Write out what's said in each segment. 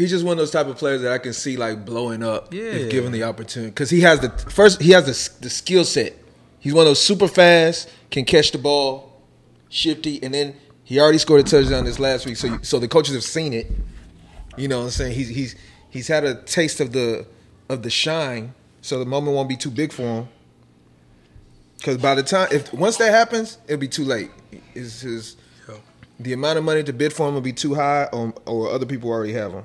He's just one of those type of players that I can see like blowing up Yeah. if given the opportunity. Because he has the first, he has the the skill set. He's one of those super fast, can catch the ball, shifty, and then he already scored a touchdown this last week. So you, so the coaches have seen it. You know what I'm saying? He's he's he's had a taste of the of the shine. So the moment won't be too big for him. Because by the time if once that happens, it'll be too late. Is his the amount of money to bid for him will be too high, or, or other people already have him.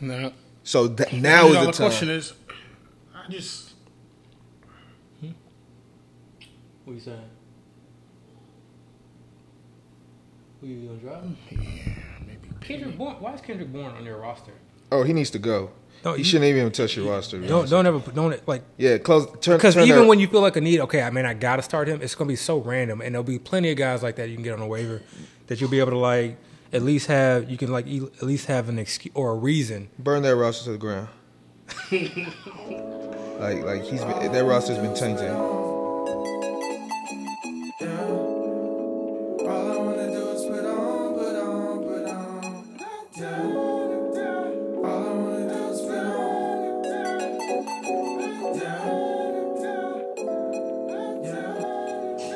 No. So that, now You is know, the the time. question is, I just What are you saying? Who are you gonna drop? Kendrick Bourne. Why is Kendrick Bourne on your roster? oh, he needs to go. No, he you- shouldn't even touch your roster. Don't honest. don't ever put- don't like Yeah, close. Turn because turn even that- when you feel like a need, okay, I mean I gotta start him. It's gonna be so random, and there'll be plenty of guys like that you can get on a waiver that you'll be able to like at least have you can like e- at least have an excuse or a reason. burn that roster to the ground. like like he's been, that roster's been tainted.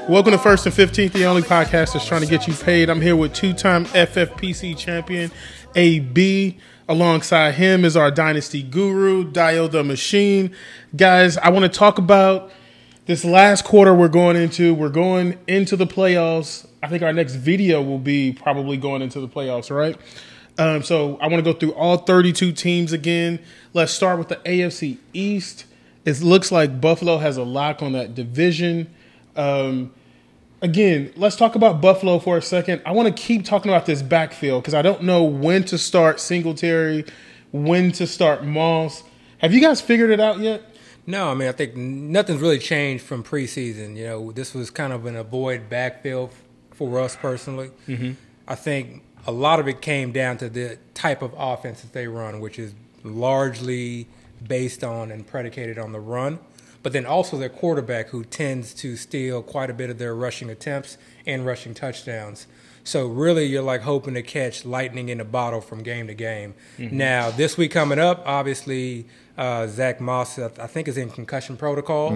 Welcome to First and Fifteenth, the only podcast that's trying to get you paid. I'm here with two-time FFPC champion AB. Alongside him is our dynasty guru, Dio the Machine. Guys, I want to talk about this last quarter we're going into. We're going into the playoffs. I think our next video will be probably going into the playoffs, right? Um, so I want to go through all 32 teams again. Let's start with the AFC East. It looks like Buffalo has a lock on that division. Um, again, let's talk about Buffalo for a second. I want to keep talking about this backfield because I don't know when to start Singletary, when to start Moss. Have you guys figured it out yet? No, I mean I think nothing's really changed from preseason. You know, this was kind of an avoid backfield for us personally. Mm-hmm. I think a lot of it came down to the type of offense that they run, which is largely based on and predicated on the run, but then also their quarterback who tends to steal quite a bit of their rushing attempts and rushing touchdowns. So really, you're like hoping to catch lightning in a bottle from game to game. Now, this week coming up, obviously, uh, Zach Moss, I I think, is in concussion protocol.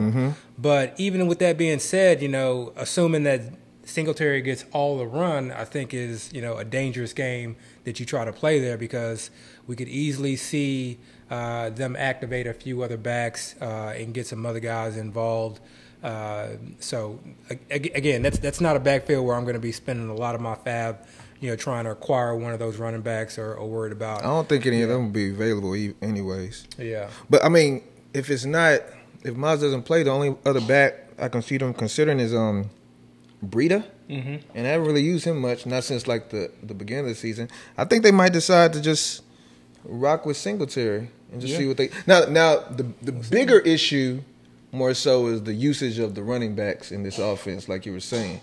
But even with that being said, you know, assuming that Singletary gets all the run, I think is you know a dangerous game that you try to play there because we could easily see uh, them activate a few other backs uh, and get some other guys involved. Uh, so again, that's that's not a backfield where I'm going to be spending a lot of my fab, you know, trying to acquire one of those running backs or, or worried about. I don't think any of them will be available e- anyways. Yeah. But I mean, if it's not, if Miles doesn't play, the only other back I can see them considering is um, Breida, mm-hmm. and I haven't really used him much, not since like the the beginning of the season. I think they might decide to just rock with Singletary and just see what they now. Now the the bigger issue, more so, is the usage of the running backs in this offense. Like you were saying,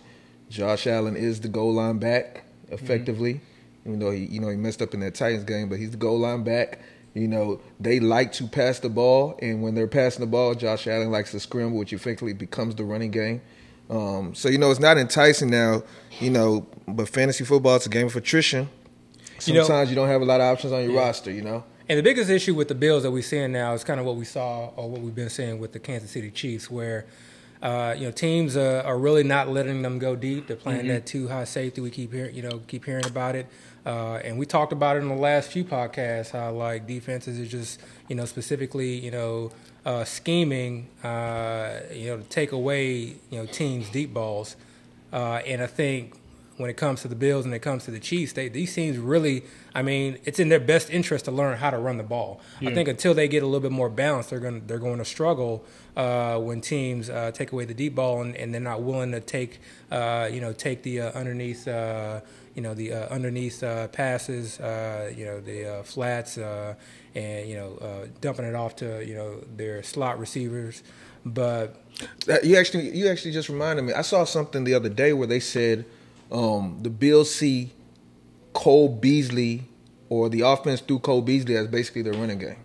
Josh Allen is the goal line back effectively, even though he you know he messed up in that Titans game, but he's the goal line back. You know, they like to pass the ball, and when they're passing the ball, Josh Allen likes to scramble, which effectively becomes the running game. Um, so you know, it's not enticing now. You know, but fantasy football it's a game of attrition. You know- Sometimes you don't have a lot of options on your roster. You know, And the biggest issue with the Bills that we're seeing now is kind of what we saw or what we've been seeing with the Kansas City Chiefs, where uh, you know teams uh, are really not letting them go deep. They're playing that too high safety. We keep hearing, you know, keep hearing about it, uh, and we talked about it in the last few podcasts. How like defenses are just, you know, specifically, you know, uh, scheming, uh, you know, to take away, you know, teams' deep balls. Uh, and I think when it comes to the Bills and it comes to the Chiefs, they, these teams really, I mean, it's in their best interest to learn how to run the ball. I think until they get a little bit more balanced, they're going to they're going to struggle uh, when teams uh, take away the deep ball and, and they're not willing to take uh, you know take the uh, underneath uh, you know the uh, underneath uh, passes, uh, you know the uh, flats, uh, and you know uh, dumping it off to you know their slot receivers. But That- you actually you actually just reminded me. I saw something the other day where they said um, the Bills see Cole Beasley or the offense through Cole Beasley as basically their running game.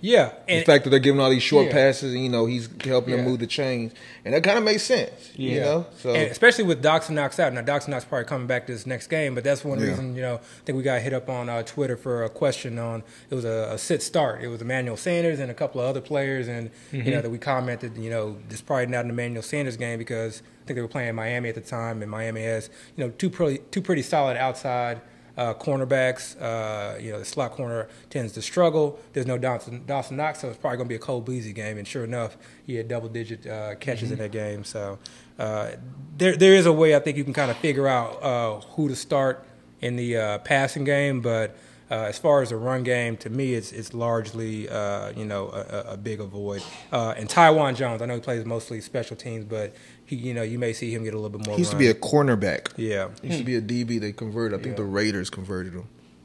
Yeah, the fact that they're giving all these short Yeah. passes, and, you know, he's helping Yeah. them move the chains, and that kind of makes sense. You know, so and especially with Dox and Knox out. Now Dox and Knox probably coming back this next game, but that's one Yeah. reason you know I think we got hit up on uh, Twitter for a question on it was a, a sit start. It was Emmanuel Sanders and a couple of other players, and you know that we commented you know this probably not an Emmanuel Sanders game because I think they were playing Miami at the time, and Miami has you know two pretty two pretty solid outside. Uh, cornerbacks, uh, you know, the slot corner tends to struggle. There's no Dawson, Dawson Knox, so it's probably going to be a Cole Beasley game. And sure enough, he had double digit uh, catches in that game. So uh, there, there is a way I think you can kind of figure out uh, who to start in the uh, passing game. But uh, as far as the run game, to me, it's it's largely uh, you know a, a- a big avoid. Uh, and Taiwan Jones, I know he plays mostly special teams, but he, you know, you may see him get a little bit more. he used to be a cornerback. yeah. He used to be a DB. They converted. I think Yeah. the Raiders converted him.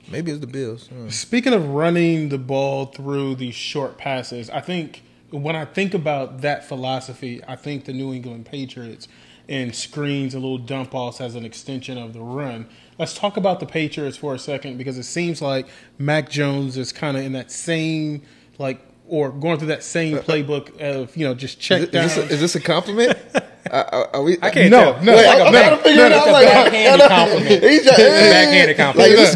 Maybe it's the Bills. Hmm. Speaking of running the ball through these short passes, I think when I think about that philosophy, I think the New England Patriots and screens and little dump offs as an extension of the run. Let's talk about the Patriots for a second because it seems like Mac Jones is kind of in that same like or going through that same playbook of you know just check Uh, Is, down. this a, is this a compliment? are, are- we? I can't No, tell. no, Wait, like I'm a trying to figure it out. Like, backhanded compliment. He's just, Backhanded compliment. Like, is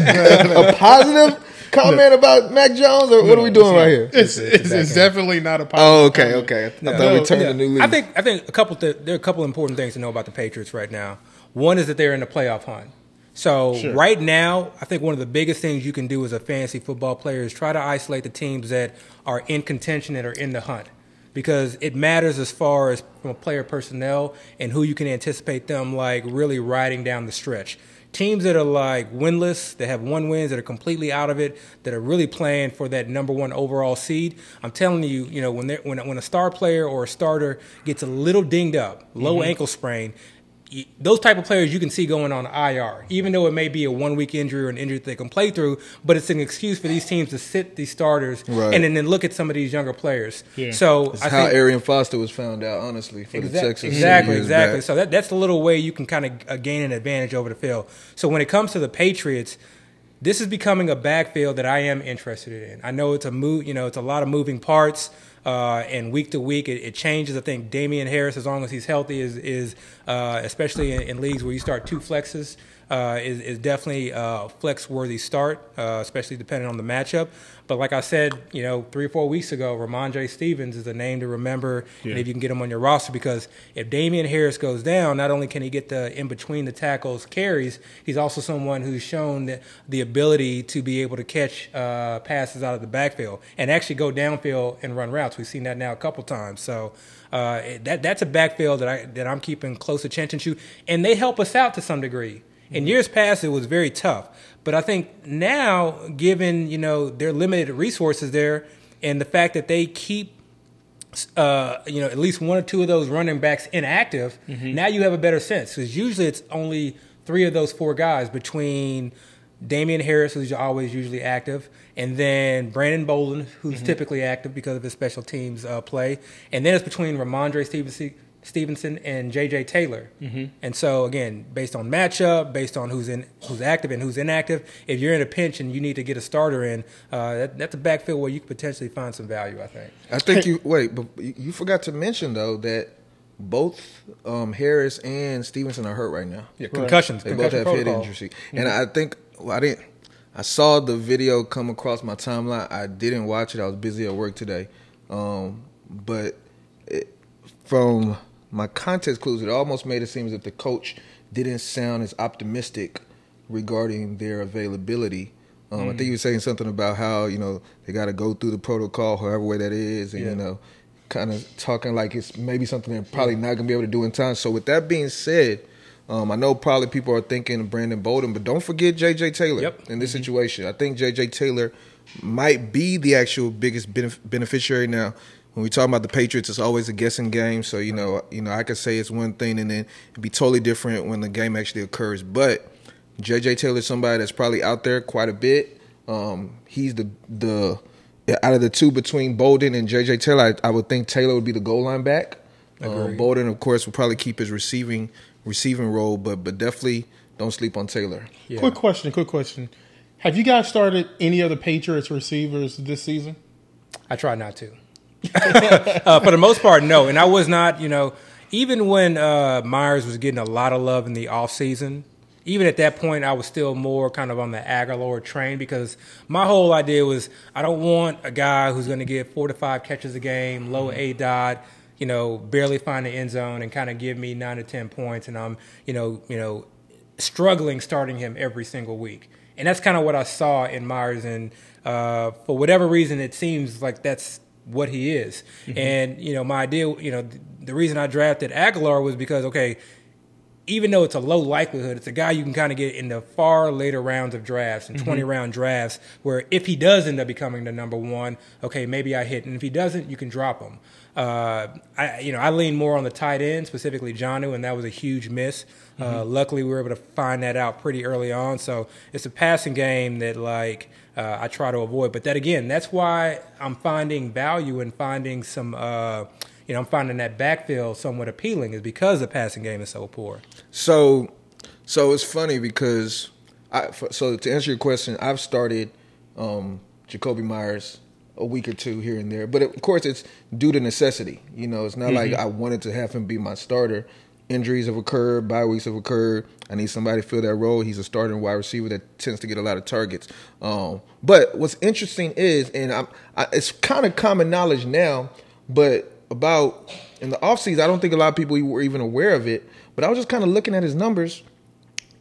a positive comment about Mac Jones, or what are we doing right here? it's, it's, it's definitely not a Oh, okay, okay. I No. thought we turned Yeah. a new leaf. I think I think a couple th- there are a couple important things to know about the Patriots right now. One is that they're in the playoff hunt. So Sure. right now, I think one of the biggest things you can do as a fantasy football player is try to isolate the teams that are in contention that are in the hunt. Because it matters as far as from a player personnel and who you can anticipate them like really riding down the stretch. Teams that are like winless, that have one wins, that are completely out of it, that are really playing for that number one overall seed. I'm telling you, you know, when when when a star player or a starter gets a little dinged up, low mm-hmm. ankle sprain, those type of players you can see going on IR, even though it may be a one week injury or an injury that they can play through, but it's an excuse for these teams to sit these starters Right. and then, then look at some of these younger players. Yeah. So It's I how think Arian Foster was found out, honestly, for the Exact- Texans. Exactly, exactly. back. So that, that's the little way you can kind of uh, gain an advantage over the field. So when it comes to the Patriots, this is becoming a backfield that I am interested in. I know it's a move, you know, it's a lot of moving parts, uh, and week to week it, it changes. I think Damien Harris, as long as he's healthy, is is uh, especially in, in leagues where you start two flexes. Uh, is, is definitely a flex worthy start, uh, especially depending on the matchup. But like I said, you know, three or four weeks ago, Rhamondre Stevens is a name to remember, and if you can get him on your roster, because if Damien Harris goes down, not only can he get the in between the tackles carries, he's also someone who's shown the, the ability to be able to catch uh, passes out of the backfield and actually go downfield and run routes. We've seen that now a couple times. So uh, that that's a backfield that I that I'm keeping close attention to, and they help us out to some degree. In years past, it was very tough, but I think now, given you know their limited resources there, and the fact that they keep uh, you know, at least one or two of those running backs inactive, now you have a better sense. Because usually it's only three of those four guys between Damien Harris, who's always usually active, and then Brandon Bolden, who's typically active because of his special teams uh, play, and then it's between Rhamondre Stevenson. Stevenson and J.J. Taylor, and so again, based on matchup, based on who's in, who's active and who's inactive, if you're in a pinch and you need to get a starter in, uh, that, that's a backfield where you could potentially find some value. I think. I think you wait, but you you forgot to mention though that both um, Harris and Stevenson are hurt right now. Yeah, concussions. They both concussion have head protocol. injury, and I think well, I didn't. I saw the video come across my timeline. I didn't watch it. I was busy at work today, um, but it, from my context clues, it almost made it seem as if the coach didn't sound as optimistic regarding their availability. Um, I think he was saying something about how you know they got to go through the protocol, however way that is, and Yeah. you know, kind of talking like it's maybe something they're probably not gonna be able to do in time. So with that being said, um, I know probably people are thinking Brandon Bolden, but don't forget J.J. Taylor Yep. in this situation. I think J.J. Taylor might be the actual biggest benef- beneficiary now. When we talk about the Patriots, it's always a guessing game. So you know, you know, I could say it's one thing, and then it'd be totally different when the game actually occurs. But J.J. Taylor's somebody that's probably out there quite a bit. Um, he's the the out of the two between Bolden and J.J. Taylor, I, I would think Taylor would be the goal line back. Um, Bolden, of course, will probably keep his receiving receiving role, but but definitely don't sleep on Taylor. Yeah. Quick question, quick question. Have you guys started any other Patriots receivers this season? I try not to. uh, for the most part, no. And I was not, you know, even when uh, Meyers was getting a lot of love in the off season, even at that point, I was still more kind of on the Agholor train because my whole idea was I don't want a guy who's going to get four to five catches a game, low A dot, you know, barely find the end zone and kind of give me nine to ten points, and I'm, you know, you know, struggling starting him every single week. And that's kind of what I saw in Meyers, and uh, for whatever reason, it seems like that's what he is. And you know, my idea, you know, the reason I drafted Agholor was because okay, even though it's a low likelihood, it's a guy you can kind of get in the far later rounds of drafts and 20 round drafts where if he does end up becoming the number one, okay, maybe I hit. And if he doesn't, you can drop him. Uh, I, you know, I lean more on the tight end, specifically Jonnu, and that was a huge miss. Uh, luckily, we were able to find that out pretty early on. So it's a passing game that, like, uh, I try to avoid. But that again, that's why I'm finding value in finding some. Uh, you know, I'm finding that backfield somewhat appealing is because the passing game is so poor. So, so it's funny because I. So to answer your question, I've started um, Jakobi Meyers a week or two here and there, but of course it's due to necessity. You know, it's not like I wanted to have him be my starter. Injuries have occurred, bye weeks have occurred. I need somebody to fill that role. He's a starting wide receiver that tends to get a lot of targets. Um, but what's interesting is, and I'm, I, it's kind of common knowledge now, but about in the offseason, I don't think a lot of people were even aware of it. But I was just kind of looking at his numbers,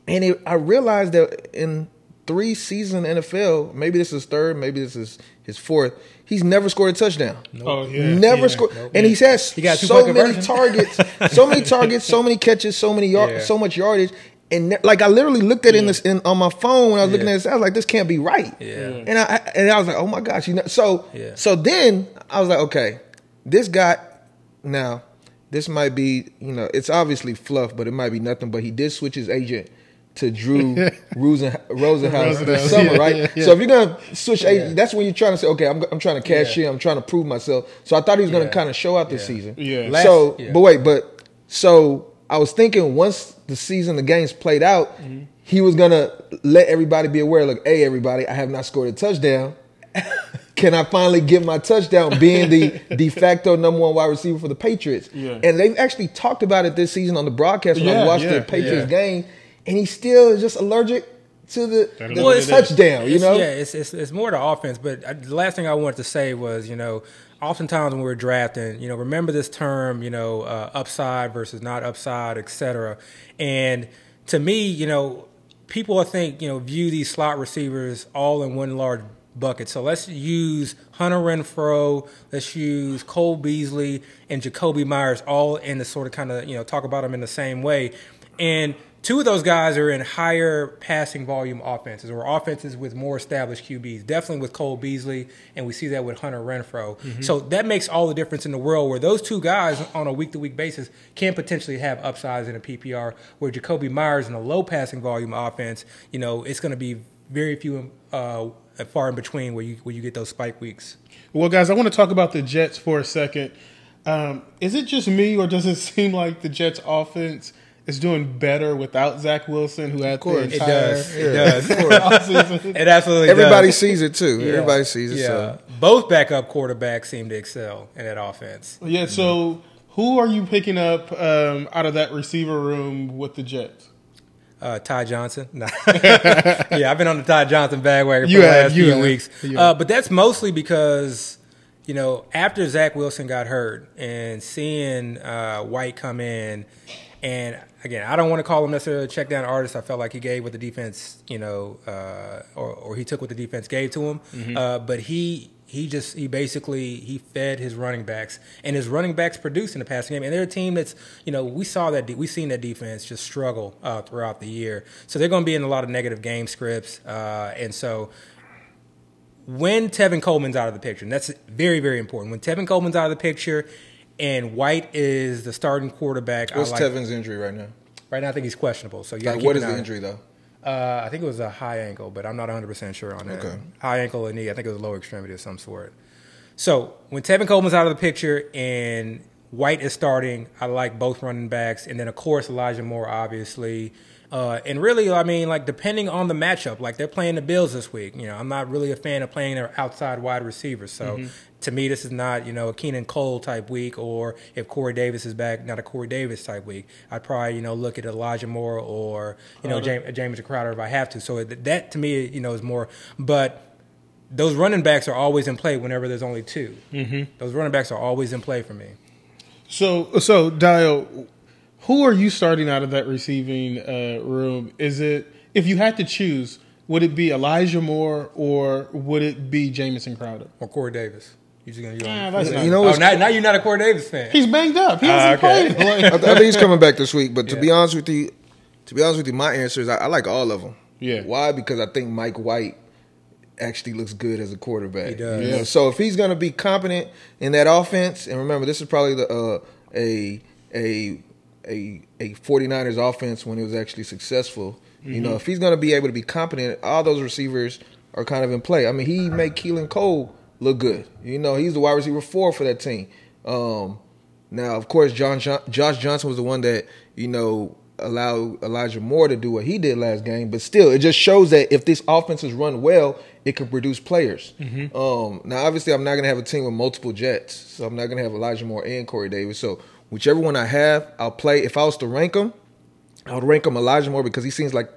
and it, I realized that in three seasons in the NFL, maybe this is third, maybe this is his fourth, he's never scored a touchdown. Oh yeah, Never yeah. scored, and he's had He got so many targets, so many targets, so many catches, so many yard, Yeah. so much yardage, and ne- like I literally looked at it in this in, on my phone when I was looking at this. I was like, this can't be right. Yeah. and I and I was like, oh my gosh, you know. So Yeah. so then I was like, okay, this guy now. This might be, you know, it's obviously fluff, but it might be nothing. But he did switch his agent to Drew Rosen, Rosenhaus this summer, yeah, right? yeah, yeah. So if you're gonna switch agent, that's when you're trying to say, okay, I'm, I'm trying to cash in, I'm trying to prove myself. So I thought he was gonna Yeah. kind of show out this Yeah. season. Yeah. Last- so, yeah. but wait, but so I was thinking once the season, the games played out, Mm-hmm. he was gonna let everybody be aware, like, hey, everybody, I have not scored a touchdown. Can I finally get my touchdown being the de facto number one wide receiver for the Patriots? Yeah. And they've actually talked about it this season on the broadcast when I Yeah, watched yeah, the Patriots yeah. game, and he still is just allergic to the, That is the what it is. touchdown. You know, yeah, it's, it's it's more the offense. But I, the last thing I wanted to say was, you know, oftentimes when we're drafting, you know, remember this term, you know, uh, upside versus not upside, et cetera. And to me, you know, people I think you know view these slot receivers all in one large bucket. So let's use Hunter Renfrow, let's use Cole Beasley and Jakobi Meyers all in the sort of kind of you know talk about them in the same way. And two of those guys are in higher passing volume offenses or offenses with more established QBs. Definitely with Cole Beasley, and we see that with Hunter Renfrow. So that makes all the difference in the world where those two guys on a week to week basis can potentially have upsides in a PPR. Where Jakobi Meyers in a low passing volume offense, you know, it's going to be very few uh, far in between where you where you get those spike weeks. Well, guys, I want to talk about the Jets for a second. Um, is it just me, or does it seem like the Jets' offense is doing better without Zach Wilson, who had course. the It entire does. It does. It absolutely does. everybody does. sees it too. Yeah. Everybody sees it. Yeah. So. Both backup quarterbacks seem to excel in that offense. Yeah. So, who are you picking up um, out of that receiver room with the Jets? Uh, Ty Johnson. Nah. yeah, I've been on the Ty Johnson bandwagon for You the have, last you few have, weeks. Uh, but that's mostly because, you know, after Zach Wilson got hurt and seeing uh, White come in, and again, I don't want to call him necessarily a check down artist. I felt like he gave what the defense, you know, uh, or, or he took what the defense gave to him. Mm-hmm. Uh, but he he just he basically he fed his running backs and his running backs produced in the passing game and they're a team that's you know we saw that de- we seen that defense just struggle uh, throughout the year so they're going to be in a lot of negative game scripts uh, and so when Tevin Coleman's out of the picture and that's very very important when Tevin Coleman's out of the picture and White is the starting quarterback What's like, Tevin's injury right now? right now I think he's questionable so you got Like, what is the injury though? Uh, I think it was a high ankle, but I'm not 100 percent sure on that. Okay. High ankle and knee. I think it was a lower extremity of some sort. So when Tevin Coleman's out of the picture and White is starting, I like both running backs, and then of course Elijah Moore, obviously. Uh, and really, I mean, like depending on the matchup, like they're playing the Bills this week. You know, I'm not really a fan of playing their outside wide receivers. So to me, this is not you know a Keenan Cole type week, or if Corey Davis is back, not a Corey Davis type week. I'd probably you know look at Elijah Moore or you know James, James Crowder if I have to. So that to me, you know, is more. But those running backs are always in play whenever there's only 2 Mm-hmm. Those running backs are always in play for me. So, so Dio, who are you starting out of that receiving uh, room? Is it if you had to choose, would it be Elijah Moore or would it be Jamison Crowder? Or Corey Davis. You just gonna you Ah, on- that's You know Oh, now, now you're not a Corey Davis fan. He's banged up. He Ah, hasn't okay. played. I, th- I think he's coming back this week. But to Yeah. be honest with you, to be honest with you, my answer is I, I like all of them. Yeah. Why? Because I think Mike White actually looks good as a quarterback. He does. You know, So if he's going to be competent in that offense, and remember, this is probably the uh, a a a a 49ers offense when it was actually successful. You Mm-hmm. know, if he's going to be able to be competent, all those receivers are kind of in play. I mean, he made Keelan Cole look good. You know, he's the wide receiver four for that team. Um, now, of course, John, John Josh Johnson was the one that you know allowed Elijah Moore to do what he did last game. But still, it just shows that if this offense is run well, it can produce players. Um, now, obviously, I'm not going to have a team with multiple Jets, so I'm not going to have Elijah Moore and Corey Davis. So whichever one I have, I'll play. If I was to rank them, I would rank him Elijah Moore because he seems like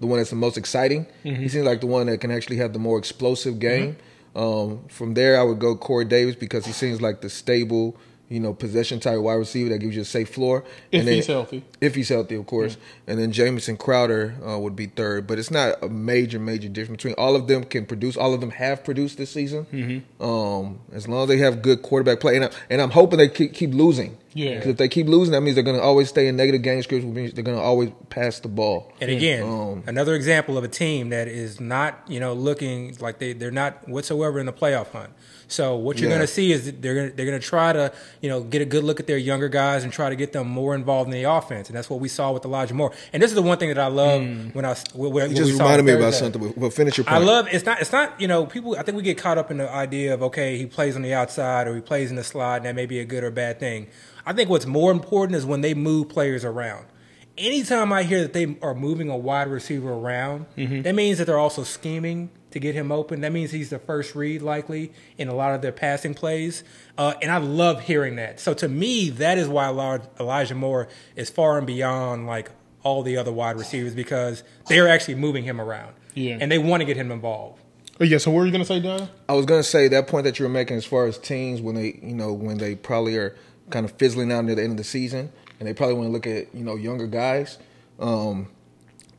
the one that's the most exciting. He seems like the one that can actually have the more explosive game. Um, from there, I would go Corey Davis because he seems like the stable, you know, possession type wide receiver that gives you a safe floor. If And then- he's healthy. If he's healthy, of course. And then Jamison Crowder uh, would be third. But it's not a major, major difference between all of them can produce. All of them have produced this season. Mm-hmm. Um, as long as they have good quarterback play. And, I, and I'm hoping they keep, keep losing. Yeah. 'Cause if they keep losing, that means they're going to always stay in negative game scripts, which means they're going to always pass the ball. And again, Um, another example of a team that is not, you know, looking like they they're not whatsoever in the playoff hunt. So what you're Yeah. going to see is that they're going to, they're going to try to, you know, get a good look at their younger guys and try to get them more involved in the offense. And that's what we saw with Elijah Moore. And this is the one thing that I love when I when, You just reminded me about something. But finish your point. I love it's not it's not you know people I think we get caught up in the idea of okay he plays on the outside or he plays in the slot and that may be a good or bad thing. I think what's more important is when they move players around. Anytime I hear that they are moving a wide receiver around, that means that they're also scheming to get him open. That means he's the first read likely in a lot of their passing plays, uh, and I love hearing that. So to me, that is why Elijah Moore is far and beyond like all the other wide receivers because they're actually moving him around Yeah. and they want to get him involved. oh, yeah. So what were you gonna say, Dio? I was gonna say that point that you were making as far as teams when they, you know, when they probably are kind of fizzling out near the end of the season, and they probably want to look at, you know, younger guys. Um,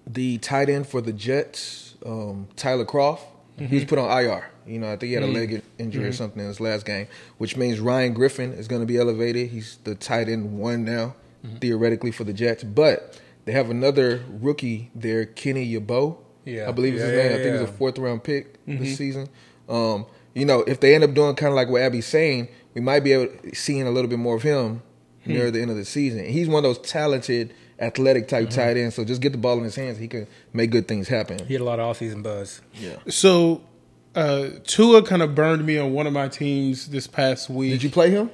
the tight end for the Jets, um, Tyler Kroft, he was put on IR. You know, I think he had a leg in- injury or something in his last game, which means Ryan Griffin is going to be elevated. He's the tight end one now, theoretically for the Jets, but they have another rookie there, Kenny Yeboah. Yeah. I believe is his Yeah, name. yeah, I think he's yeah. a fourth round pick this season. Um, you know, if they end up doing kind of like what AB's saying, we might be able to seeing a little bit more of him near the end of the season. He's one of those talented, athletic type tight ends. So just get the ball in his hands, he can make good things happen. He had a lot of off-season buzz. Yeah. So uh, Tua kind of burned me on one of my teams this past week. Did you play him?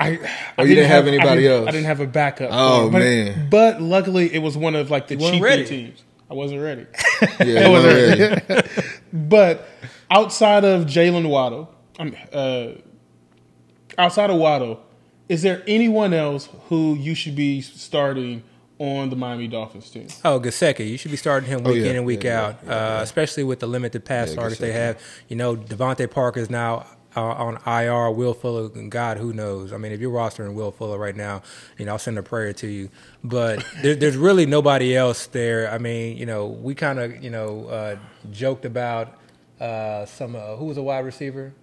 I, I Oh, you didn't have I anybody didn't- else? I didn't have a backup. Oh, but, man. But luckily, it was one of like the You cheaper teams. I wasn't ready. Yeah, I wasn't already. But outside of Jaylen Waddle, um, uh, outside of Waddle, is there anyone else who you should be starting on the Miami Dolphins team? Oh, Gesicki. You should be starting him week yeah. in and week Yeah, out, uh, especially with the limited pass Yeah, targets they have. You know, DeVante Parker is now uh, on IR. Will Fuller, and God, who knows? I mean, if you're rostering Will Fuller right now, you know, I'll send a prayer to you. But there, there's really nobody else there. I mean, you know, we kind of, you know, uh, joked about uh, some, uh, who was a wide receiver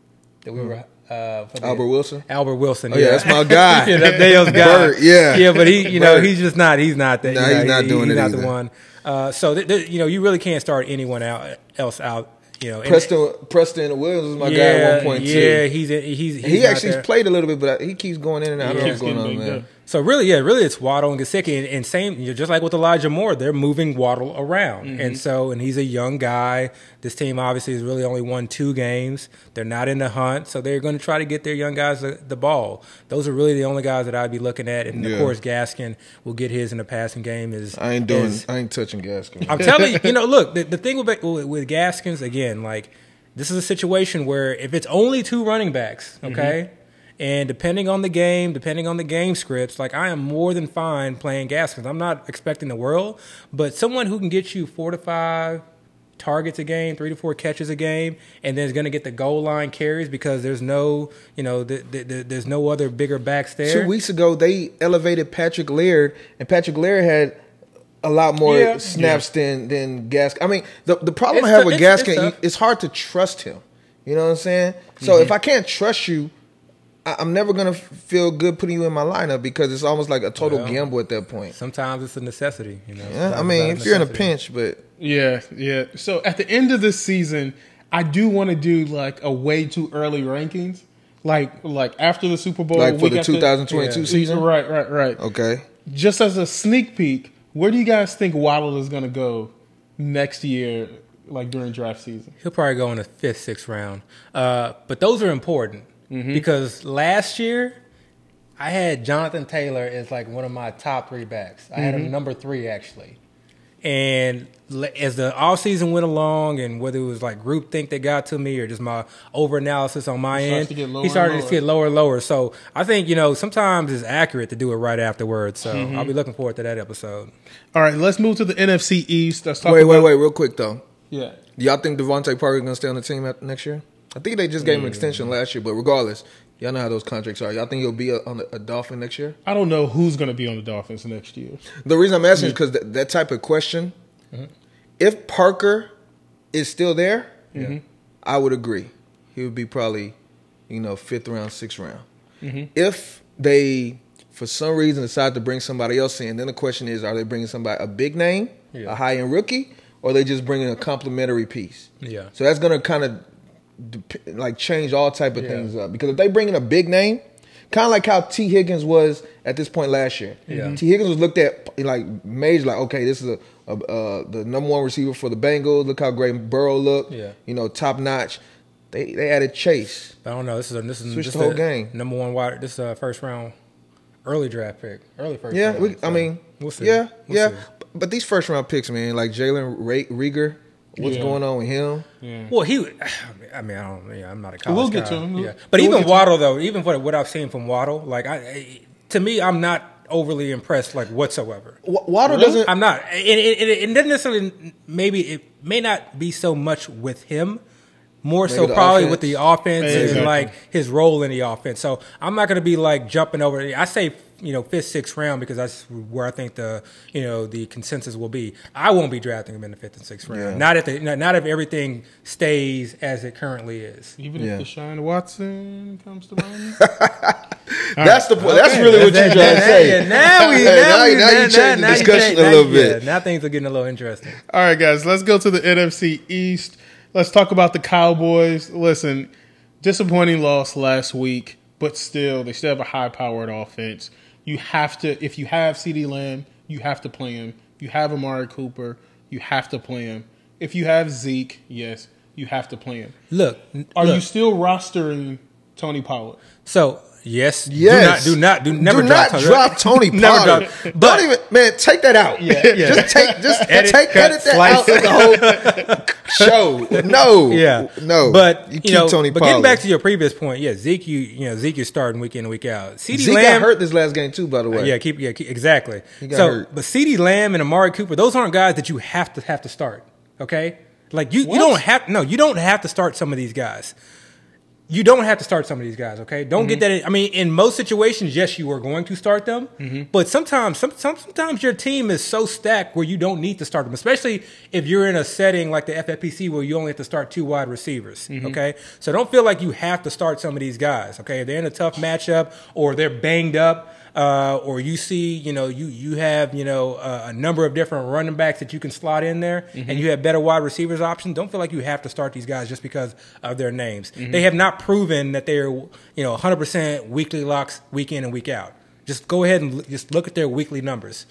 that we were. Uh, for the- Albert Wilson? Albert Wilson. Oh, yeah, that's my guy. yeah, that's Dale's guy. Bird, yeah. yeah, but he, you know, Bird. he's just not. He's not that. Nah, you know, he's not he- doing he's it not the one. Uh, so th- th- you know, you really can't start anyone out, else out. You know, and- Preston Preston Williams was my guy yeah, at one point yeah, too. he's he's, he's He actually there. played a little bit, but he keeps going in and out. I don't know Keeps what's going on banged there. Up. So really, yeah, really, it's Waddle and Gesicki, and, and same, you know, just like with Elijah Moore, they're moving Waddle around, Mm-hmm. and so, and he's a young guy. This team obviously has really only won two games. They're not in the hunt, so they're going to try to get their young guys the, the ball. Those are really the only guys that I'd be looking at, and Yeah. of course, Gaskin will get his in the passing game. Is I ain't doing. is- I ain't touching Gaskin. I'm telling you, you know, look, the, the thing with, with with Gaskins again, like this is a situation where if it's only two running backs, okay, and depending on the game, depending on the game scripts, like I am more than fine playing Gaskins. I'm not expecting the world, but someone who can get you four to five targets a game, three to four catches a game, and then is going to get the goal line carries because there's no, you know, th- th- th- there's no other bigger backs there. Two weeks ago, they elevated Patrick Laird, and Patrick Laird had a lot more Yeah. snaps than than Gaskin. I mean, the the problem It's I have tough- with it's- it's Gaskin, tough. it's hard to trust him. You know what I'm saying? So Mm-hmm. if I can't trust you, I, I'm never gonna feel good putting you in my lineup because it's almost like a total Well, gamble at that point. Sometimes it's a necessity, you know. Yeah, I mean, it's if you're in a pinch, but Yeah, yeah. So at the end of this season, I do want to do like a way too early rankings, like like after the Super Bowl, like for the after- 2022 Yeah. season, Right, right, right. okay. Just as a sneak peek, where do you guys think Waddle is going to go next year, like during draft season? He'll probably go in the fifth, sixth round. Uh, but those are important Mm-hmm. because last year I had Jonathan Taylor as like one of my top three backs. I Mm-hmm. had him number three actually. And as the off season went along, and whether it was like groupthink that got to me or just my over analysis on my It end, to get lower he started to get lower and lower. So I think you know sometimes it's accurate to do it right afterwards. So Mm-hmm. I'll be looking forward to that episode. All right, let's move to the NFC East. Let's talk Wait, wait, about- wait, real quick though. Yeah. Do y'all think DeVante Parker is gonna stay on the team next year? I think they just gave him an extension last year, but regardless, y'all know how those contracts are. Y'all think he'll be a, on a, a Dolphin next year? I don't know who's going to be on the Dolphins next year. The reason I'm asking is because that, that type of question, mm-hmm. if Parker is still there, mm-hmm. I would agree. He would be probably, you know, fifth round, sixth round. Mm-hmm. If they, for some reason, decide to bring somebody else in, then the question is: Are they bringing somebody a big name, Yeah. a high end rookie, or are they just bringing a complimentary piece? Yeah. So that's going to kind of like change all type of Yeah. things up because if they bring in a big name, kind of like how Tee Higgins was at this point last year. Yeah. Tee Higgins was looked at like major, like okay, this is a, a uh, the number one receiver for the Bengals. Look how great Burrow looked. Yeah. you know, top notch. They they added Chase. I don't know. This is a, this is Switch this the whole a game. Number one wide. This is a first round, early draft pick, early first. Yeah, round, we, I mean, we'll see. yeah, We'll yeah. see. But these first round picks, man, like Jalen Ra- Rieger, what's Yeah. going on with him? Yeah. Well, he. I mean, I don't. Yeah, I'm not a college We'll get guy. to him. Yeah, but We'll even Waddle though, even for what I've seen from Waddle, like I, I- to me, I'm not overly impressed, like whatsoever. Wa- Waddle Really? doesn't. I'm not. And it, it, it doesn't necessarily. Maybe it may not be so much with him. More so, Maybe the probably offense. with the offense Exactly. and like his role in the offense. So I'm not going to be like jumping over. I say you know fifth, sixth round because that's where I think the you know the consensus will be. I won't be drafting him in the fifth and sixth round. Yeah. Not if the, not not if everything stays as it currently is. Even Yeah. if Deshaun Watson comes to mind. That's the point. That's really what you're trying to Now- say. Now we Hey, now, now we- you- now you changed the discussion change- a now little yeah, bit. now things are getting a little interesting. All right, guys, let's go to the NFC East. Let's talk about the Cowboys. Listen, disappointing loss last week, but still, they still have a high powered offense. You have to, if you have CeeDee Lamb, you have to play him. If you have Amari Cooper, you have to play him. If you have Zeke, yes, you have to play him. Look, Are look, you still rostering Tony Pollard? so yes, Yes. do not do not do never do drop not Tony- drop Tony Never Pollard. drop- Don't even man, take that out. Yeah, yeah. Just take just Edit, take cut, edit that slice. out of the whole show. No. Yeah, No. But you you, keep know, Tony but Pollard. getting back to your previous point, yeah, Zeke, you you know Zeke is starting week in and week out. CD Zeke Lamb got hurt this last game too, by the uh, way. Yeah, keep yeah, keep, exactly. got So, hurt. but CeeDee Lamb and Amari Cooper, those aren't guys that you have to have to start. Okay, like you, you don't have no, you don't have to start some of these guys. You don't have to start some of these guys. Okay, don't get mm-hmm. that. In, I mean, in most situations, yes, you are going to start them, mm-hmm. but sometimes, some, some, sometimes your team is so stacked where you don't need to start them, especially if you're in a setting like the FFPC where you only have to start two wide receivers. Mm-hmm. Okay, so don't feel like you have to start some of these guys. Okay, if they're in a tough matchup or they're banged up uh, or you see, you know, you you have, you know, uh, a number of different running backs that you can slot in there, and you have better wide receivers options. Don't feel like you have to start these guys just because of their names. They have not proven that they're, you know, 100% weekly locks week in and week out. Just go ahead and l- just look at their weekly numbers.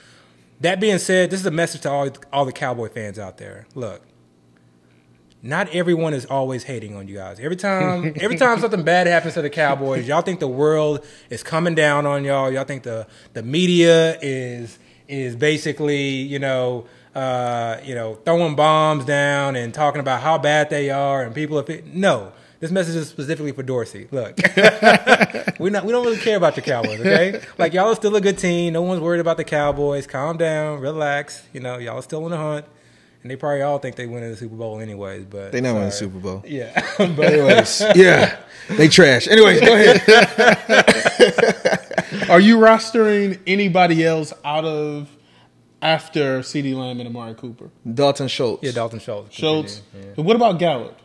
That being said, this is a message to all all the Cowboy fans out there. Look, not everyone is always hating on you guys. Every time, every time something bad happens to the Cowboys, y'all think the world is coming down on y'all. Y'all think the the media is is basically you know uh, you know, throwing bombs down and talking about how bad they are and people. It, no, this message is specifically for Dorsey. Look, we not we don't really care about the Cowboys, okay? Like y'all are still a good team. No one's worried about the Cowboys. Calm down, relax. You know, y'all are still in the hunt, and they probably all think they win in the Super Bowl anyways. But They not winning the. Super Bowl. Yeah, but Anyways, yeah, they trash. Anyways, go ahead. Are you rostering anybody else out of after CeeDee Lamb and Amari Cooper? Dalton Schultz. yeah, Dalton Schultz. Schultz. continue, And what about Gallup?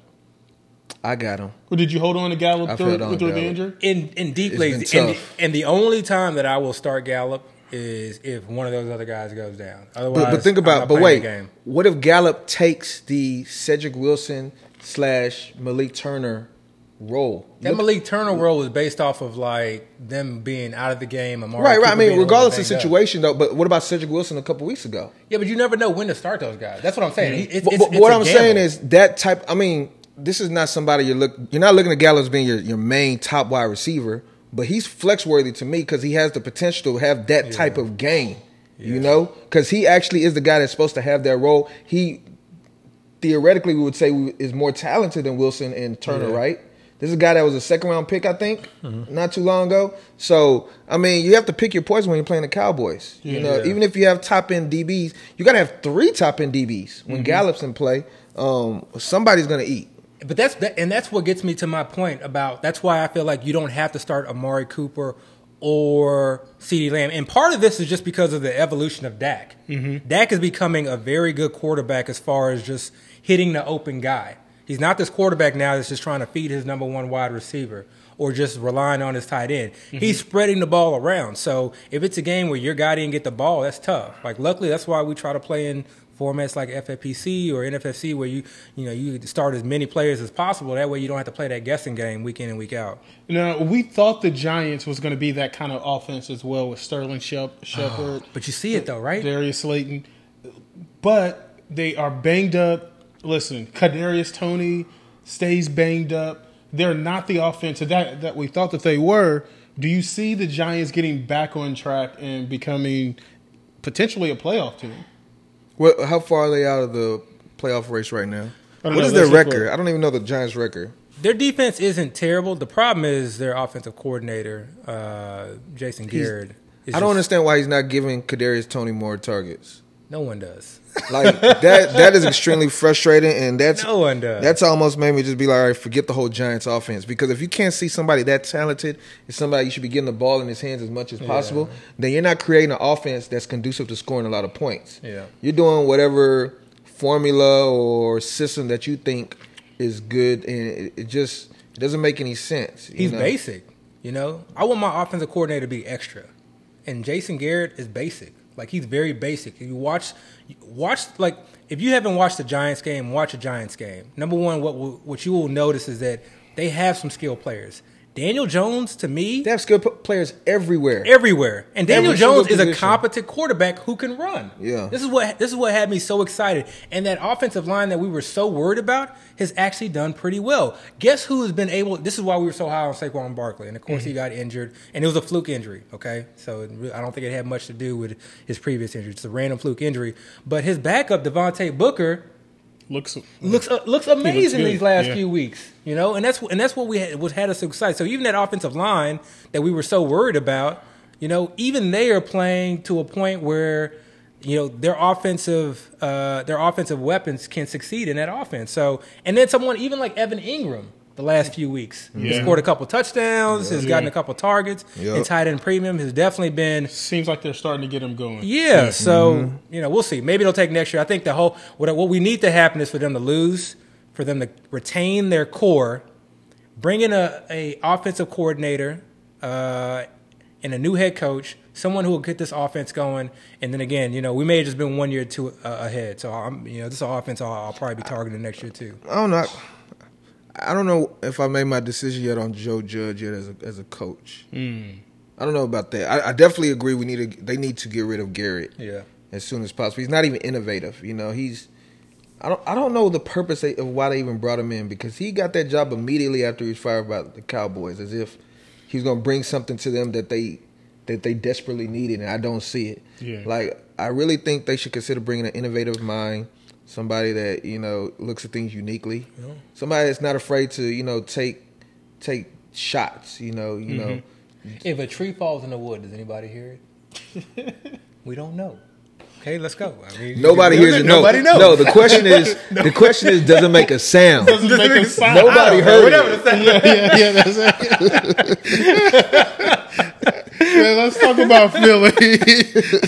I got him. Or did you hold on to Gallup I through, through to the injury? In in deep It's leagues, and, and the only time that I will start Gallup is if one of those other guys goes down. Otherwise, But, but think about. But wait, game. what if Gallup takes the Cedric Wilson slash Malik Turner role? That Look- Malik Turner role was based off of like them being out of the game. Amari right, right. I mean, being a little regardless of banged up. situation, though. But what about Cedric Wilson a couple weeks ago? Yeah, but you never know when to start those guys. That's what I'm saying. Mm-hmm. It's, But- it's, but it's what I'm gamble. saying is that type. I mean, this is not somebody you look. You're not looking at Gallup as being your, your main top wide receiver, but he's flex worthy to me because he has the potential to have that type of game. You know, because he actually is the guy that's supposed to have that role. He theoretically we would say is more talented than Wilson and Turner, Yeah. right? This is a guy that was a second round pick, I think, Mm-hmm. not too long ago. So, I mean, you have to pick your poison when you're playing the Cowboys. You know, even if you have top end DBs, you got to have three top end DBs Mm-hmm. when Gallup's in play. Um, somebody's going to eat. But that's that, and that's what gets me to my point about. That's why I feel like you don't have to start Amari Cooper or CeeDee Lamb. And part of this is just because of the evolution of Dak. Mm-hmm. Dak is becoming a very good quarterback as far as just hitting the open guy. He's not this quarterback now that's just trying to feed his number one wide receiver or just relying on his tight end. Mm-hmm. He's spreading the ball around. So if it's a game where your guy didn't get the ball, that's tough. Like luckily, that's why we try to play in formats like FFPC or NFFC where you you know you start as many players as possible. That way you don't have to play that guessing game week in and week out. Now, we thought the Giants was going to be that kind of offense as well with Sterling Shep- oh, Shepard, But you see it though, right? Darius Slayton. But they are banged up. Listen, Kadarius Toney stays banged up. They're not the offense that, that we thought that they were. Do you see the Giants getting back on track and becoming potentially a playoff team? What? How far are they out of the playoff race right now? I don't What know. is their Let's look record? for. I don't even know the Giants' record. Their defense isn't terrible. The problem is their offensive coordinator, uh, Jason Garrett. I don't just- understand why he's not giving Kadarius Toney more targets. No one does. Like that. That is extremely frustrating, and that's No one does. That's almost made me just be like, all right, forget the whole Giants offense because if you can't see somebody that talented and somebody you should be getting the ball in his hands as much as possible, then you're not creating an offense that's conducive to scoring a lot of points. Yeah. You're doing whatever formula or system that you think is good, and it, it just it doesn't make any sense. you He's know? basic. You know, I want my offensive coordinator to be extra, and Jason Garrett is basic. Like he's very basic. You watch, watch like if you haven't watched the Giants game, watch a Giants game. Number one, what what you will notice is that they have some skilled players. Daniel Jones, to me, They have skilled players everywhere. everywhere. And Daniel Every Jones is a competent quarterback who can run. Yeah. This is what this is what had me so excited. And that offensive line that we were so worried about has actually done pretty well. Guess who has been able this is why we were so high on Saquon Barkley. And of course he mm-hmm. got injured and it was a fluke injury, okay? So it I don't think it had much to do with his previous injury. It's a random fluke injury. But his backup Devontae Booker Looks looks uh, looks amazing good, these last yeah. few weeks. You know, and that's and that's what we had, what had us so excited. So even that offensive line that we were so worried about, you know, even they are playing to a point where you know their offensive uh, their offensive weapons can succeed in that offense. So and then someone even like Evan Engram. The last few weeks, he scored a couple touchdowns, has gotten a couple targets, Yep. and tight end premium has definitely been seems like they're starting to get him going. yeah, so Mm-hmm. you know we'll see. Maybe it'll take next year. I think the whole what what we need to happen is for them to lose, for them to retain their core, bring in a, a offensive coordinator, uh, and a new head coach, someone who will get this offense going. And then again, you know, we may have just been one year or two uh, ahead. So I'm you know this offense I'll, I'll probably be targeting next year too. I don't know. I don't know if I made my decision yet on Joe Judge yet as a as a coach. Hmm. I don't know about that. I, I definitely agree. We need to. They need to get rid of Garrett Yeah. as soon as possible. He's not even innovative. You know, he's. I don't. I don't know the purpose of why they even brought him in because he got that job immediately after he was fired by the Cowboys, as if he's going to bring something to them that they that they desperately needed, and I don't see it. Yeah. Like I really think they should consider bringing an innovative mind, somebody that you know looks at things uniquely, somebody that's not afraid to you know take take shots. You know, you know. Mm-hmm. If a tree falls in the wood, does anybody hear it? we don't know. Okay, let's go. I mean, Nobody hears it. No, Nobody knows. No, the question is, the question is, does it make a sound? Doesn't make a sound. Nobody heard Whatever it. the sound- yeah, yeah, yeah, that's it. Man, let's talk about Philly.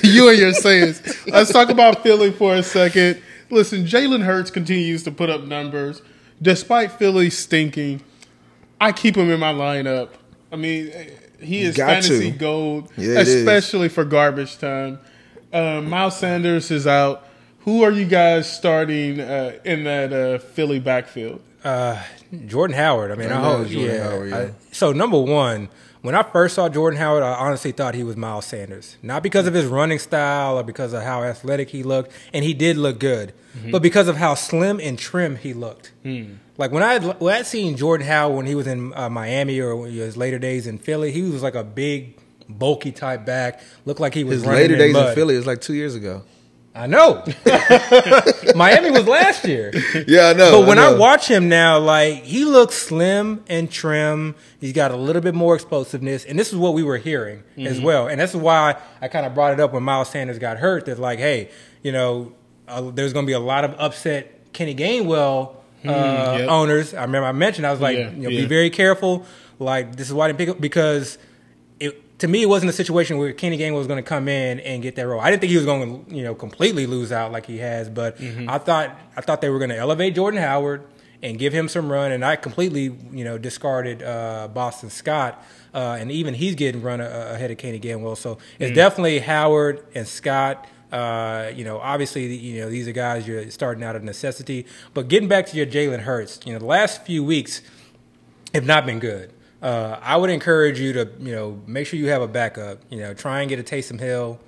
you and your sayings. Let's talk about Philly for a second. Listen, Jalen Hurts continues to put up numbers. Despite Philly stinking, I keep him in my lineup. I mean, he is Got fantasy to. gold, Yeah, especially for garbage time. Uh, Miles Sanders is out. Who are you guys starting uh, in that uh, Philly backfield? Uh, Jordan Howard. I mean, I I hope, Jordan yeah. Howard, yeah. I- so number one, when I first saw Jordan Howard, I honestly thought he was Miles Sanders, not because of his running style or because of how athletic he looked, and he did look good, Mm-hmm. but because of how slim and trim he looked. Hmm. Like when I when I seen Jordan Howard when he was in uh, Miami or his later days in Philly, he was like a big, bulky type back. Looked like he was His running later in days mud. in Philly is like two years ago. I know. Miami was last year. Yeah, I know. But when I, know. watch him now, like he looks slim and trim. He's got a little bit more explosiveness, and this is what we were hearing as well. And this is why I kind of brought it up when Miles Sanders got hurt. That like, hey, you know, uh, there's going to be a lot of upset Kenny Gainwell uh, yep. owners. I remember I mentioned I was like, Yeah, you know, yeah. be very careful. Like this is why I didn't pick up because it, to me, it wasn't a situation where Kenny Gainwell was going to come in and get that role. I didn't think he was going to, you know, completely lose out like he has, but Mm-hmm. I thought I thought they were going to elevate Jordan Howard and give him some run, and I completely, you know, discarded uh, Boston Scott, uh, and even he's getting run a- ahead of Kenny Gainwell. So it's definitely Howard and Scott. Uh, you know, obviously, you know these are guys you're starting out of necessity. But getting back to your Jalen Hurts, you know, the last few weeks have not been good. Uh, I would encourage you to, you know, make sure you have a backup. You know, try and get a Taysom Hill.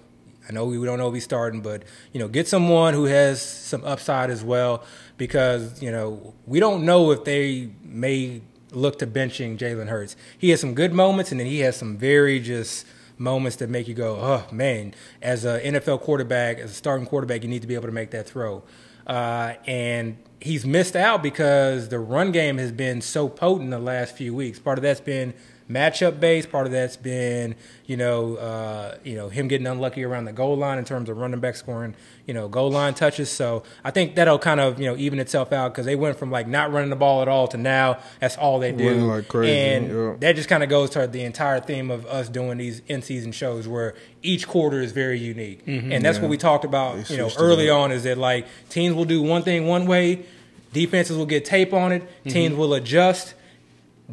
I know we don't know he's starting, but you know, get someone who has some upside as well, because you know we don't know if they may look to benching Jalen Hurts. He has some good moments, and then he has some very just moments that make you go, "Oh man!" As an NFL quarterback, as a starting quarterback, you need to be able to make that throw. Uh, and he's missed out because the run game has been so potent the last few weeks. Part of that's been matchup based. Part of that's been you know uh, you know him getting unlucky around the goal line in terms of running back scoring you know goal line touches. So I think that'll kind of you know even itself out because they went from like not running the ball at all to now that's all they do. Running like crazy, And yeah. that just kind of goes to the entire theme of us doing these in season shows where each quarter is very unique, and that's what we talked about They you know early on is that like teams will do one thing one way, defenses will get tape on it, teams will adjust.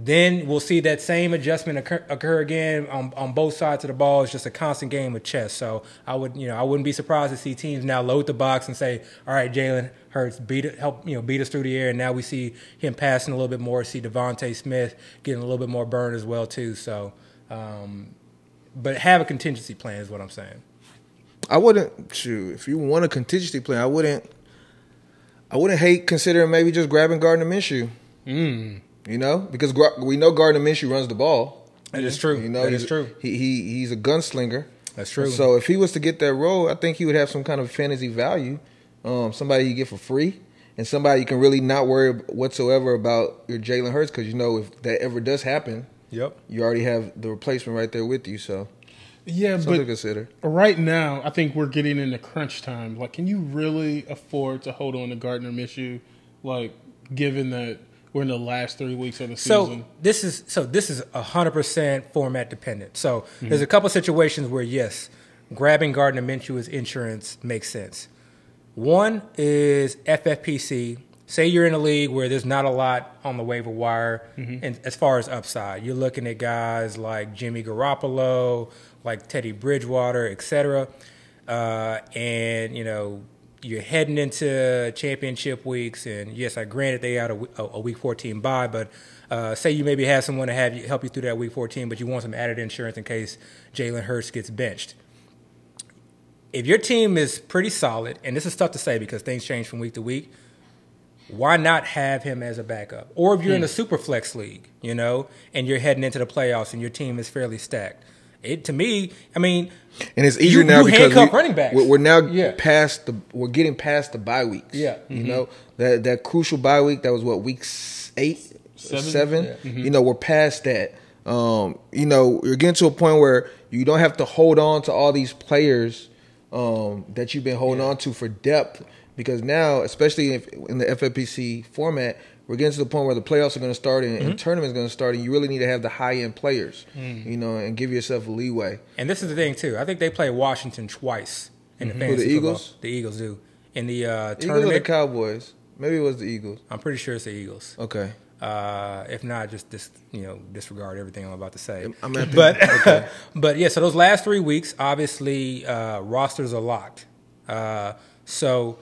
Then we'll see that same adjustment occur, occur again on, on both sides of the ball. It's just a constant game of chess. So I would, you know, I wouldn't be surprised to see teams now load the box and say, "All right, Jalen Hurts, beat it, help, you know, beat us through the air." And now we see him passing a little bit more. See DeVonta Smith getting a little bit more burn as well too. So, um, but have a contingency plan is what I'm saying. I wouldn't shoot if you want a contingency plan. I wouldn't. I wouldn't hate considering maybe just grabbing Gardner Minshew. Mm. You know, because we know Gardner Minshew runs the ball. That is true. You know, that is true. He he he's a gunslinger. That's true. So if he was to get that role, I think he would have some kind of fantasy value. Um, somebody you get for free, and somebody you can really not worry whatsoever about your Jalen Hurts because you know if that ever does happen, Yep. you already have the replacement right there with you. So Yeah, something to but consider. right now, I think we're getting into crunch time. Like, can you really afford to hold on to Gardner Minshew? Like, given that we're in the last three weeks of the So season. this is so this is hundred percent format dependent. So there's a couple situations where yes, grabbing Gardner Minshew as insurance makes sense. One is FFPC. Say you're in a league where there's not a lot on the waiver wire, and as far as upside, you're looking at guys like Jimmy Garoppolo, like Teddy Bridgewater, etc. Uh, and you know you're heading into championship weeks, and yes, I granted they had a, a, week 14 bye, but uh, say you maybe have someone to have you help you through that week 14, but you want some added insurance in case Jalen Hurts gets benched if your team is pretty solid, and this is tough to say because things change from week to week, why not have him as a backup? Or if you're in a super flex league, you know, and you're heading into the playoffs and your team is fairly stacked, It to me, I mean, And it's easier You- now you because handcuff we, running backs. We're, we're now Yeah. past the we're getting past the bye weeks. Yeah. you know that that crucial bye week that was what week eight, Seven? seven. Yeah. Mm-hmm. You know we're past that. Um, you know you're getting to a point where you don't have to hold on to all these players um, that you've been holding on to for depth because now, especially if, in the FFPC format, we're getting to the point where the playoffs are going to start and, Mm-hmm. and tournaments going to start, and you really need to have the high end players, Mm. you know, and give yourself a leeway. and this is the thing too. I think they play Washington twice in the Who, fantasy the football. Eagles? The Eagles do in the uh, Eagles or the tournament. Cowboys? Maybe it was the Eagles. I'm pretty sure it's the Eagles. Okay. Uh, if not, just dis, you know disregard everything I'm about to say. I'm the- but but yeah, so those last three weeks, obviously uh, rosters are locked. Uh, so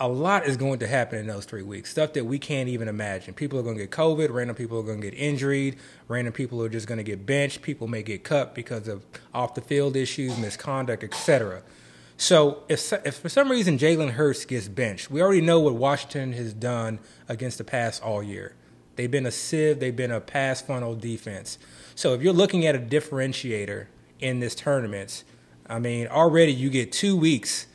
a lot is going to happen in those three weeks. Stuff that we can't even imagine. People are going to get COVID. Random people are going to get injured. Random people are just going to get benched. People may get cut because of off the field issues, misconduct, etc. So if, if for some reason Jalen Hurts gets benched, we already know what Washington has done against the pass all year. They've been a sieve. They've been a pass funnel defense. So if you're looking at a differentiator in this tournament, I mean, already you get two weeks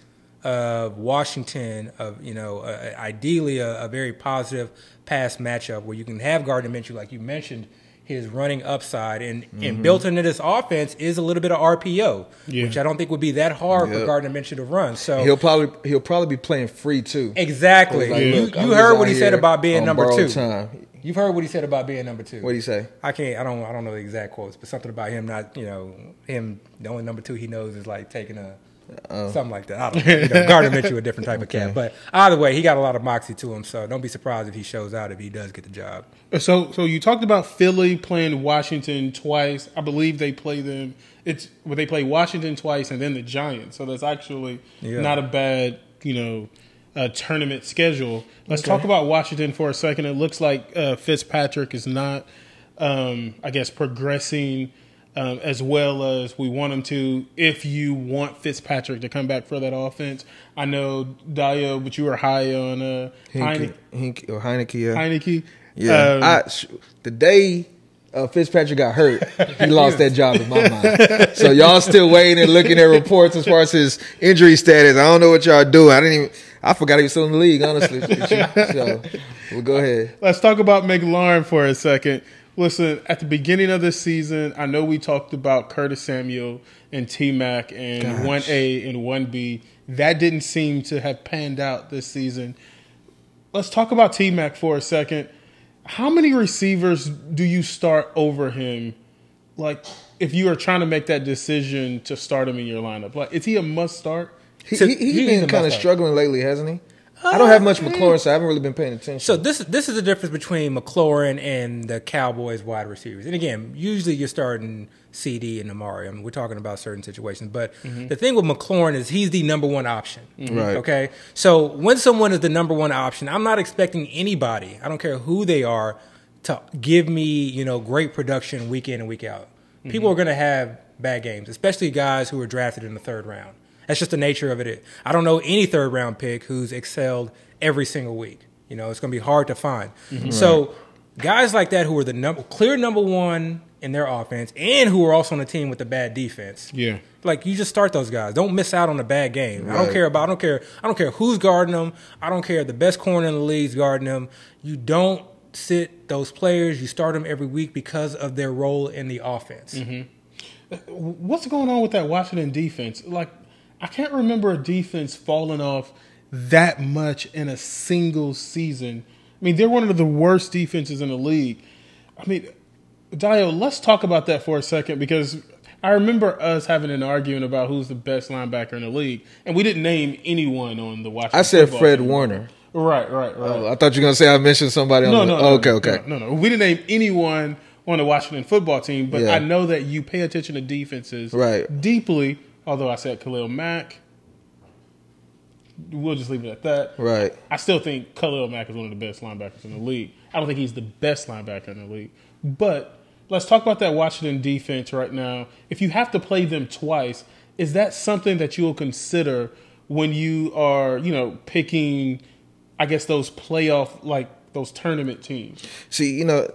of Washington of you know uh, ideally a, a very positive pass matchup where you can have Gardner Minshew like you mentioned his running upside and and built into this offense is a little bit of RPO Yeah. which I don't think would be that hard for Gardner Minshew to run so He'll probably he'll probably be playing free too. exactly Like, you, you heard what he said about being number two Time. you've heard what he said about being number two What do you say? I can't. I don't. I don't know the exact quotes, but something about him not. You know, him. The only number two he knows is like taking a something like that. I don't know. You know Gardner Minshew a different type of cat, but either way, he got a lot of moxie to him. So don't be surprised if he shows out if he does get the job. So, so you talked about Philly playing Washington twice. I believe they play them. It's well, they play Washington twice and then the Giants. So that's actually Yeah. not a bad, you know, uh, tournament schedule. Let's talk about Washington for a second. It looks like uh, Fitzpatrick is not, um, I guess, progressing um, as well as we want him to. If you want Fitzpatrick to come back for that offense, I know Dio, but you were high on uh, Hinky, Heine- or Heinicke? Yeah. Heinicke. Yeah. Um, I, sh- the day uh, Fitzpatrick got hurt, he lost that job in my mind. So y'all still waiting and looking at reports as far as his injury status. I don't know what y'all doing. I didn't even. I forgot he was still in the league. Honestly, so well, go ahead. Let's talk about McLaurin for a second. Listen, at the beginning of this season, I know we talked about Curtis Samuel and T Mac and Gosh. one A and one B. That didn't seem to have panned out this season. Let's talk about T Mac for a second. How many receivers do you start over him? Like, if you are trying to make that decision to start him in your lineup, like, is he a must start? He, So he, he's he's been kind of struggling lately, hasn't he? I don't have much McLaurin, so I haven't really been paying attention. So this this is the difference between McLaurin and the Cowboys wide receivers. And again, usually you're starting CeeDee and Amari. I mean, we're talking about certain situations, but mm-hmm. the thing with McLaurin is he's the number one option. Mm-hmm. Right. Okay. So when someone is the number one option, I'm not expecting anybody. I don't care who they are to give me you know great production week in and week out. People mm-hmm. are going to have bad games, especially guys who are drafted in the third round. That's just the nature of it. I don't know any third round pick who's excelled every single week. You know, it's going to be hard to find. Mm-hmm. So guys like that who are the number clear number one in their offense and who are also on the team with the bad defense. Yeah. Like you just start those guys. Don't miss out on a bad game. I don't care about. I don't care. I don't care who's guarding them. I don't care the best corner in the league's guarding them. You don't sit those players. You start them every week because of their role in the offense. Mm-hmm. Uh, what's going on with that Washington defense? Like, I can't remember a defense falling off that much in a single season. I mean, they're one of the worst defenses in the league. I mean, Dio, let's talk about that for a second because I remember us having an argument about who's the best linebacker in the league, and we didn't name anyone on the Washington. I said Fred team. Warner. Right, right, right. Oh, I thought you were gonna say I mentioned somebody. On No, the, no, oh, no. okay, no, okay. No, no, We didn't name anyone on the Washington football team, but Yeah. I know that you pay attention to defenses Right. deeply. Although I said Khalil Mack, we'll just leave it at that. Right. I still think Khalil Mack is one of the best linebackers in the league. I don't think he's the best linebacker in the league, but let's talk about that Washington defense right now. If you have to play them twice, is that something that you will consider when you are, you know, picking? I guess those playoff, like those tournament teams. See, you know,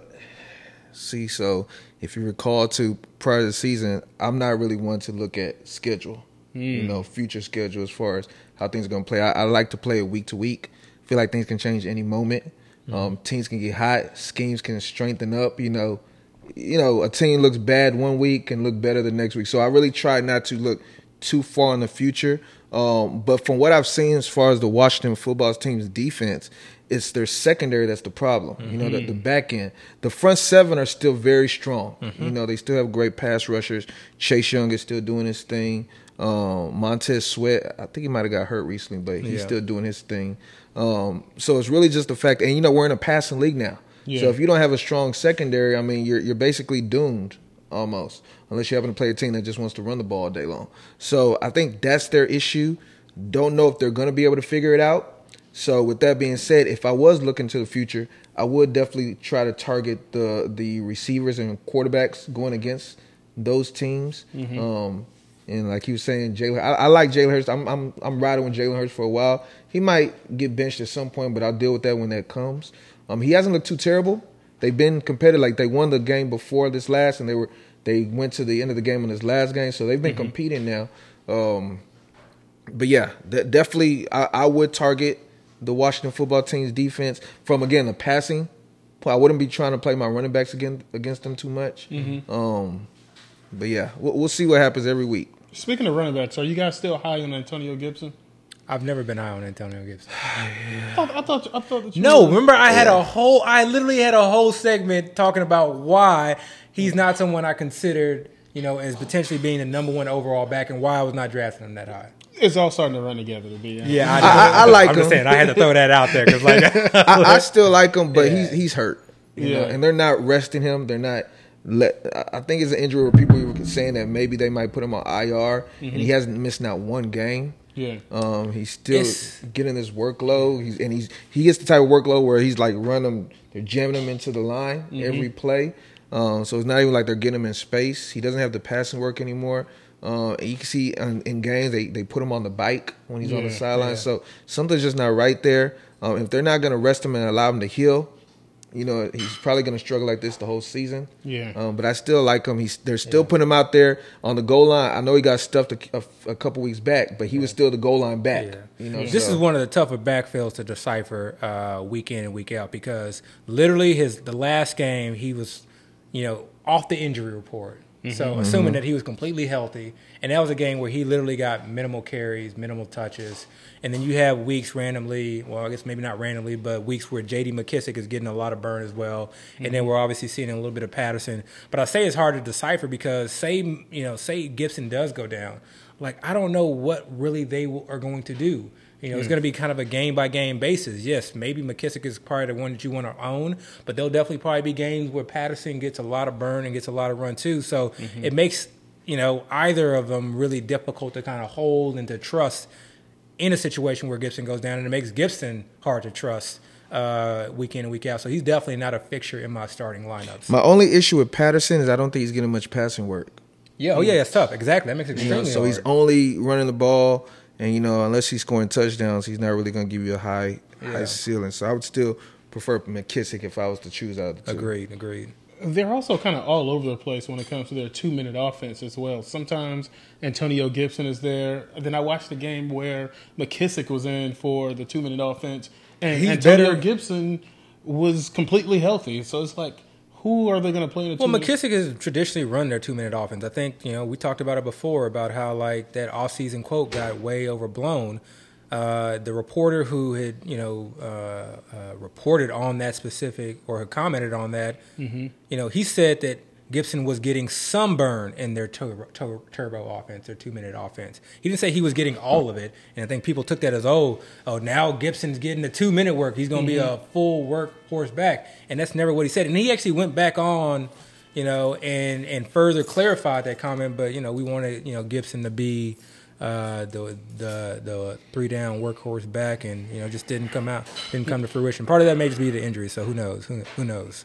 see. So if you recall to prior to the season, I'm not really one to look at schedule, you know, future schedule as far as how things are going to play. I, I like to play it week to week. feel like things can change any moment. Um, teams can get hot, schemes can strengthen up. You know, you know, a team looks bad one week and look better the next week. So I really try not to look too far in the future. Um, but from what I've seen as far as the Washington football team's defense, it's their secondary that's the problem. You know, the, the back end. The front seven are still very strong. You know, they still have great pass rushers. Chase Young is still doing his thing. Um, Montez Sweat, I think he might have got hurt recently, but he's Yeah. still doing his thing. Um, so it's really just the fact, and you know, we're in a passing league now. Yeah. So if you don't have a strong secondary, I mean, you're you're basically doomed almost, unless you happen to play a team that just wants to run the ball all day long. So I think that's their issue. Don't know if they're going to be able to figure it out. So with that being said, if I was looking to the future, I would definitely try to target the the receivers and quarterbacks going against those teams. Um, and like he was saying, Jalen, I, I like Jalen Hurts. I'm I'm I'm riding with Jalen Hurts for a while. He might get benched at some point, but I'll deal with that when that comes. Um, he hasn't looked too terrible. They've been competitive. Like they won the game before this last, and they were they went to the end of the game in this last game, so they've been competing now. Um, but yeah, definitely, I, I would target the Washington football team's defense from again the passing. I wouldn't be trying to play my running backs again against them too much. Um, but yeah, we'll, we'll see what happens every week. Speaking of running backs, are you guys still high on Antonio Gibson? I've never been high on Antonio Gibson. I thought I thought, I thought that you No, were- remember I had a whole I literally had a whole segment talking about why he's not someone I considered, you know, as potentially being the number one overall back and why I was not drafting him that high. It's all starting to run together. To be honest. Yeah, I, I- I- I like I'm just saying I had to throw that out there because like I, I still like him, but Yeah. he's he's hurt. You know, Yeah. and they're not resting him. They're not. Let I I think it's an injury where people were saying that maybe they might put him on IR, and he hasn't missed not one game. yeah. Um, he's still It's- getting this workload. He's and he's he gets the type of workload where he's like running. They're jamming him into the line every play. Um, so it's not even like they're getting him in space. He doesn't have the passing work anymore. Uh, and you can see in, in games they, they put him on the bike when he's on the sideline. yeah. So something's just not right there. Um, if they're not going to rest him and allow him to heal, you know he's probably going to struggle like this the whole season. Yeah. Um, but I still like him. He's they're still putting him out there on the goal line. I know he got stuffed a, a, a couple weeks back, but he was still the goal line back. Yeah. You know, this so- is one of the tougher backfields to decipher uh, week in and week out because literally his the last game he was, you know, off the injury report. So mm-hmm. assuming that mm-hmm. he was completely healthy, and that was a game where he literally got minimal carries, minimal touches, and then you have weeks randomly. Well, I guess maybe not randomly, but weeks where J.D. McKissick is getting a lot of burn as well, and then mm-hmm. we're obviously seeing a little bit of Patterson. But I say it's hard to decipher because say you know say Gibson does go down, like I don't know what really they are going to do. You know, it's going to be kind of a game by game basis. Yes, maybe McKissick is probably the one that you want to own, but there'll definitely probably be games where Patterson gets a lot of burn and gets a lot of run too. So it makes you know either of them really difficult to kind of hold and to trust in a situation where Gibson goes down, and it makes Gibson hard to trust uh, week in and week out. So he's definitely not a fixture in my starting lineups. My only issue with Patterson is I don't think he's getting much passing work. yeah, oh yeah, it's tough. Exactly, that makes it You know, extremely so hard. he's only running the ball, and you know, unless he's scoring touchdowns, he's not really going to give you a high high ceiling. So I would still prefer McKissick if I was to choose out of the two. agreed, agreed. They're also kind of all over the place when it comes to their two minute offense as well. Sometimes Antonio Gibson is there. Then I watched the game where McKissick was in for the two minute offense, and He's Antonio better- Gibson was completely healthy. So it's like, who are they going to play in the two Well. McKissick has traditionally run their two minute offense. I think, you know, we talked about it before about how, like, that offseason quote got way overblown. Uh, the reporter who had, you know, uh, uh, reported on that specific or had commented on that, you know, he said that Gibson was getting some burn in their turbo, tur- turbo offense, their two minute offense. He didn't say he was getting all of it, and I think people took that as oh, oh now Gibson's getting the two minute work. He's going to be a full workhorse back, and that's never what he said. And he actually went back on, you know, and and further clarified that comment. But you know, we wanted you know Gibson to be. Uh, the the the three down workhorse back, and you know just didn't come out, didn't come to fruition. Part of that may just be the injury, so who knows? Who, who knows?